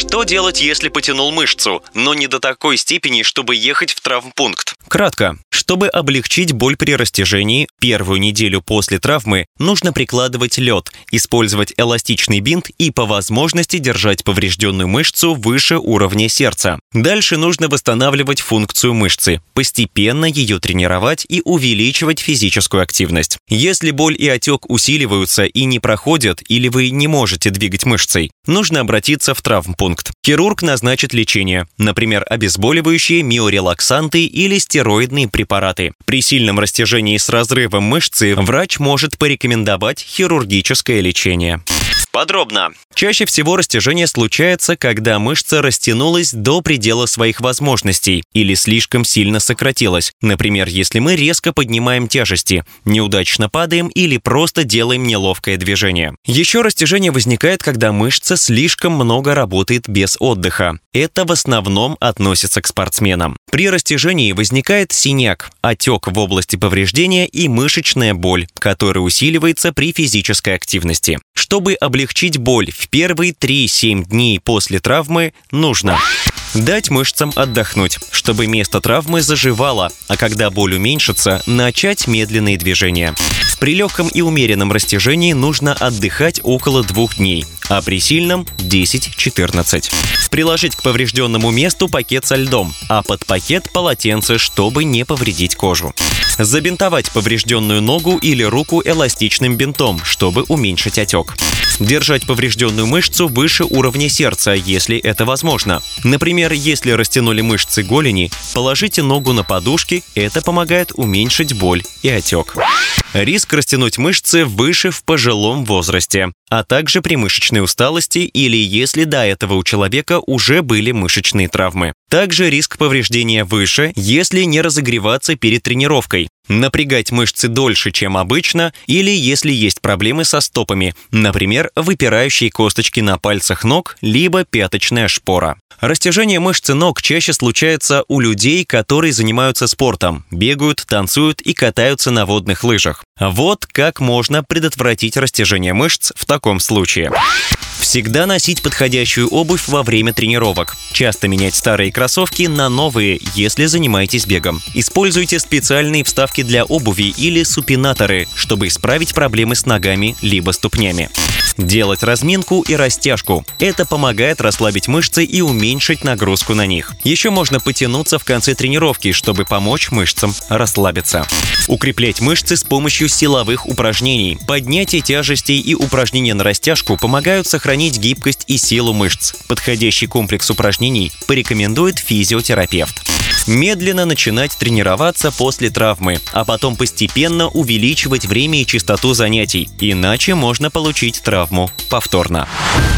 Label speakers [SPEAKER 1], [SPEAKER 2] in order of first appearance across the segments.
[SPEAKER 1] Что делать, если потянул мышцу, но не до такой степени, чтобы ехать в травмпункт?
[SPEAKER 2] Кратко. Чтобы облегчить боль при растяжении, первую неделю после травмы нужно прикладывать лед, использовать эластичный бинт и по возможности держать поврежденную мышцу выше уровня сердца. Дальше нужно восстанавливать функцию мышцы, постепенно ее тренировать и увеличивать физическую активность. Если боль и отек усиливаются и не проходят, или вы не можете двигать мышцей, нужно обратиться в травмпункт. Хирург назначит лечение, например, обезболивающие, миорелаксанты или стероидные препараты. При сильном растяжении с разрывом мышцы врач может порекомендовать хирургическое лечение.
[SPEAKER 1] Подробно.
[SPEAKER 2] Чаще всего растяжение случается, когда мышца растянулась до предела своих возможностей или слишком сильно сократилась. Например, если мы резко поднимаем тяжести, неудачно падаем или просто делаем неловкое движение. Еще растяжение возникает, когда мышца слишком много работает без отдыха. Это в основном относится к спортсменам. При растяжении возникает синяк, отек в области повреждения и мышечная боль, которая усиливается при физической активности. Чтобы облегчить боль в первые 3-7 дней после травмы, нужно Дать мышцам отдохнуть, чтобы место травмы заживало, а когда боль уменьшится, начать медленные движения. При легком и умеренном растяжении нужно отдыхать около двух дней, а при сильном – 10-14. Приложить к поврежденному месту пакет со льдом, а под пакет полотенце, чтобы не повредить кожу. Забинтовать поврежденную ногу или руку эластичным бинтом, чтобы уменьшить отек. Держать поврежденную мышцу выше уровня сердца, если это возможно. Например, если растянули мышцы голени, положите ногу на подушки, это помогает уменьшить боль и отек. Риск растянуть мышцы выше в пожилом возрасте, а также при мышечной усталости или если до этого у человека уже были мышечные травмы. Также риск повреждения выше, если не разогреваться перед тренировкой, напрягать мышцы дольше, чем обычно, или если есть проблемы со стопами, например, выпирающие косточки на пальцах ног, либо пяточная шпора. Растяжение мышцы ног чаще случается у людей, которые занимаются спортом, бегают, танцуют и катаются на водных лыжах. Вот как можно предотвратить растяжение мышц в таком случае. Всегда носить подходящую обувь во время тренировок. Часто менять старые кроссовки на новые, если занимаетесь бегом. Используйте специальные вставки для обуви или супинаторы, чтобы исправить проблемы с ногами либо ступнями. Делать разминку и растяжку. Это помогает расслабить мышцы и уменьшить нагрузку на них. Еще можно потянуться в конце тренировки, чтобы помочь мышцам расслабиться. Укреплять мышцы с помощью силовых упражнений. Поднятие тяжестей и упражнения на растяжку помогают сохранить гибкость и силу мышц. Подходящий комплекс упражнений порекомендует физиотерапевт. Медленно начинать тренироваться после травмы, а потом постепенно увеличивать время и частоту занятий, иначе можно получить травму повторно.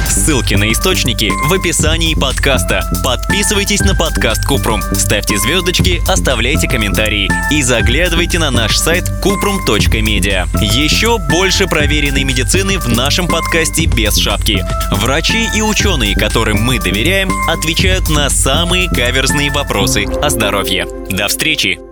[SPEAKER 1] Ссылки на источники в описании подкаста. Подписывайтесь на подкаст Купрум, ставьте звездочки, оставляйте комментарии и заглядывайте на наш сайт kuprum.media. Еще больше проверенной медицины в нашем подкасте без шапки. Врачи и ученые, которым мы доверяем, отвечают на самые каверзные вопросы о здоровье. До встречи!